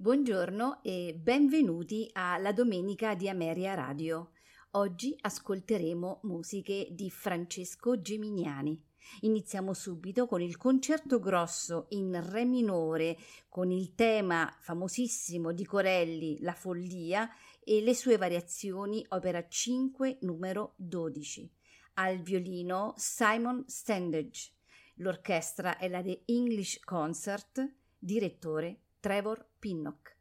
Buongiorno e benvenuti alla Domenica di Ameria Radio. Oggi ascolteremo musiche di Francesco Geminiani. Iniziamo subito con il concerto grosso in re minore con il tema famosissimo di Corelli La follia e le sue variazioni opera 5 numero 12. Al violino Simon Standage. L'orchestra è la The English Concert, direttore Trevor Pinnock.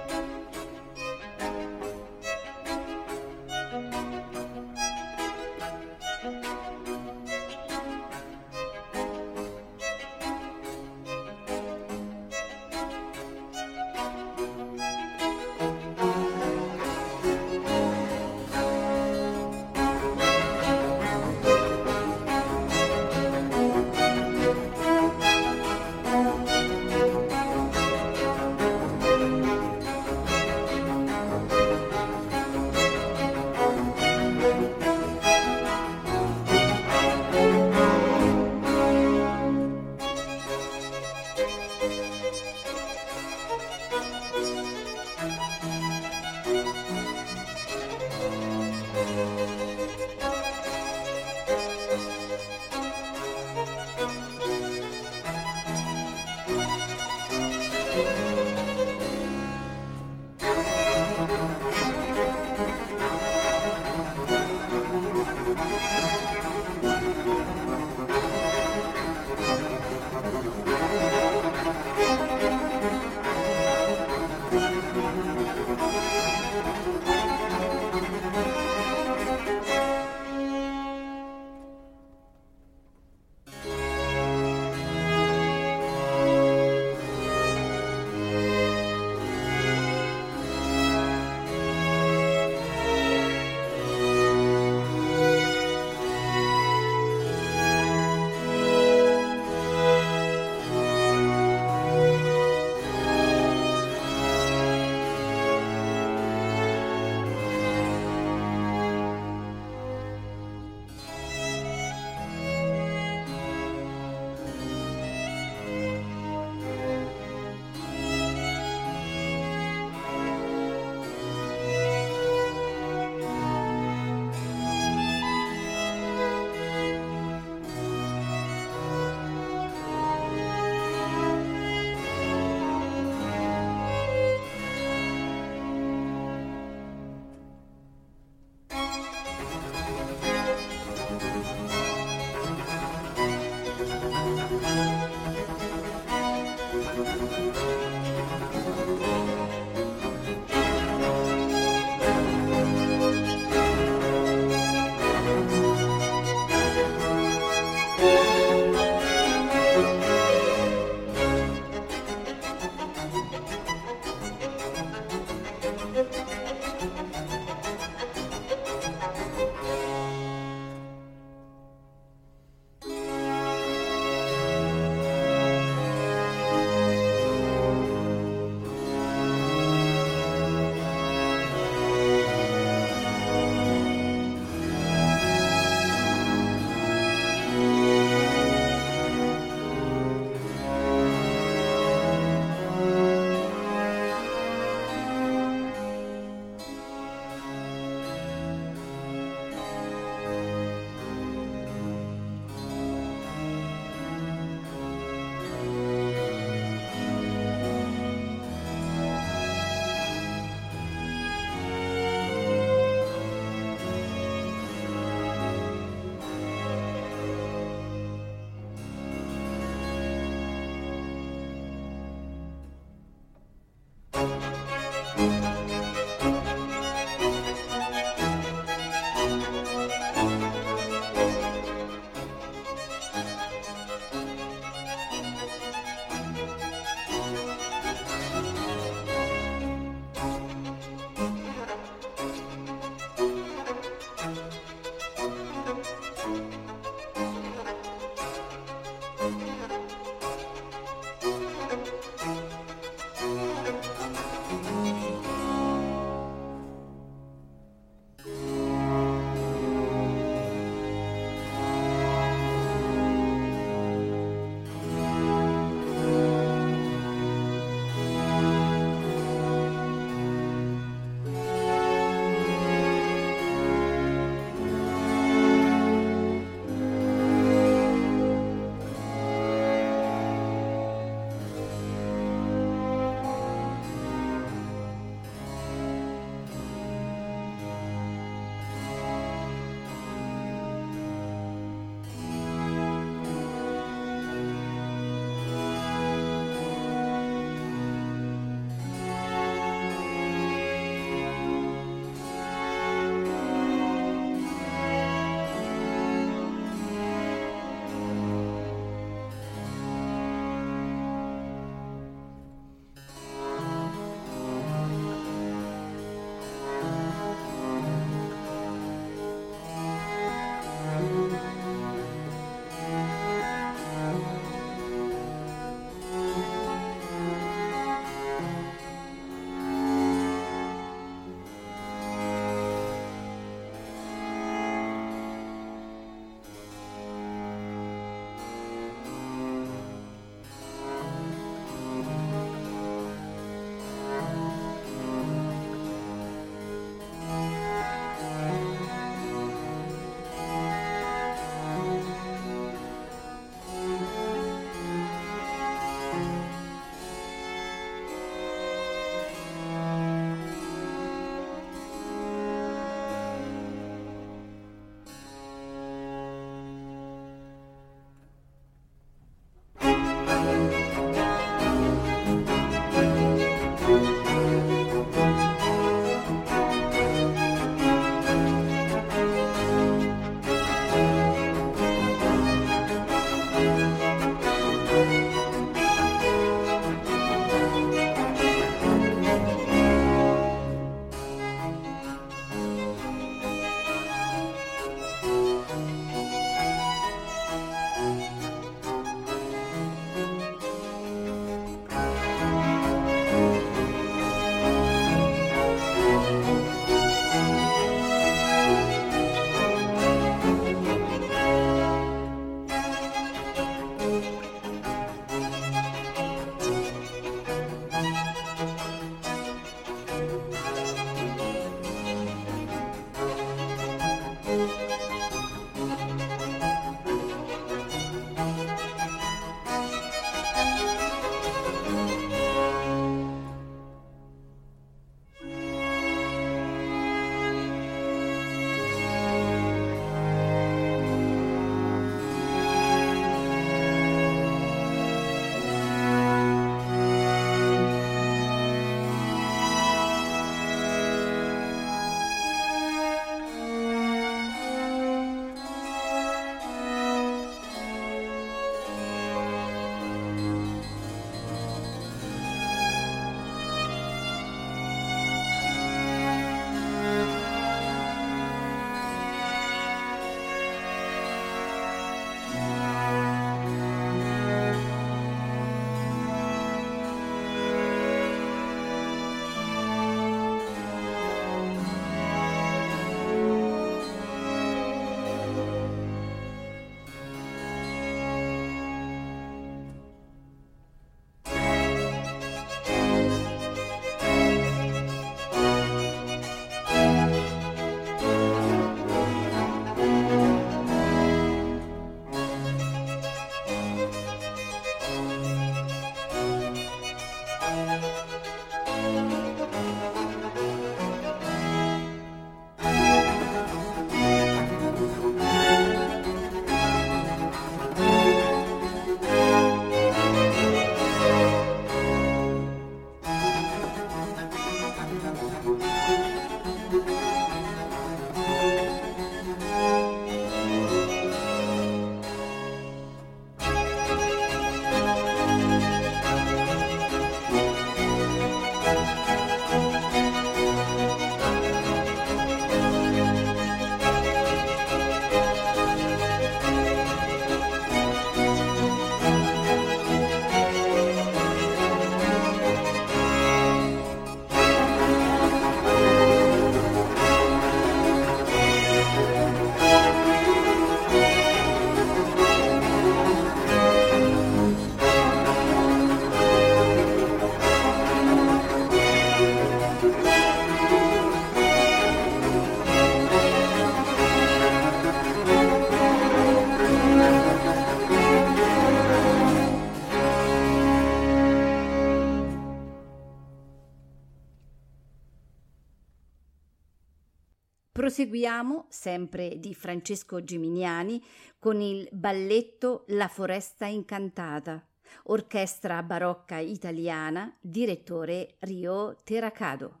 Proseguiamo, sempre di Francesco Geminiani, con il balletto La foresta incantata, orchestra barocca italiana, direttore Rio Terracado.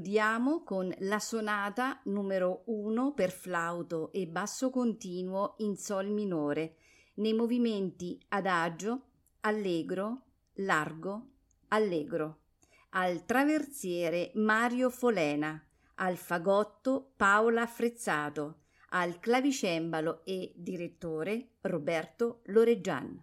Concludiamo con la sonata numero 1 per flauto e basso continuo in sol minore, nei movimenti adagio, allegro, largo, allegro. Al traversiere Mario Folena, al fagotto Paola Frezzato, al clavicembalo e direttore Roberto Loreggian.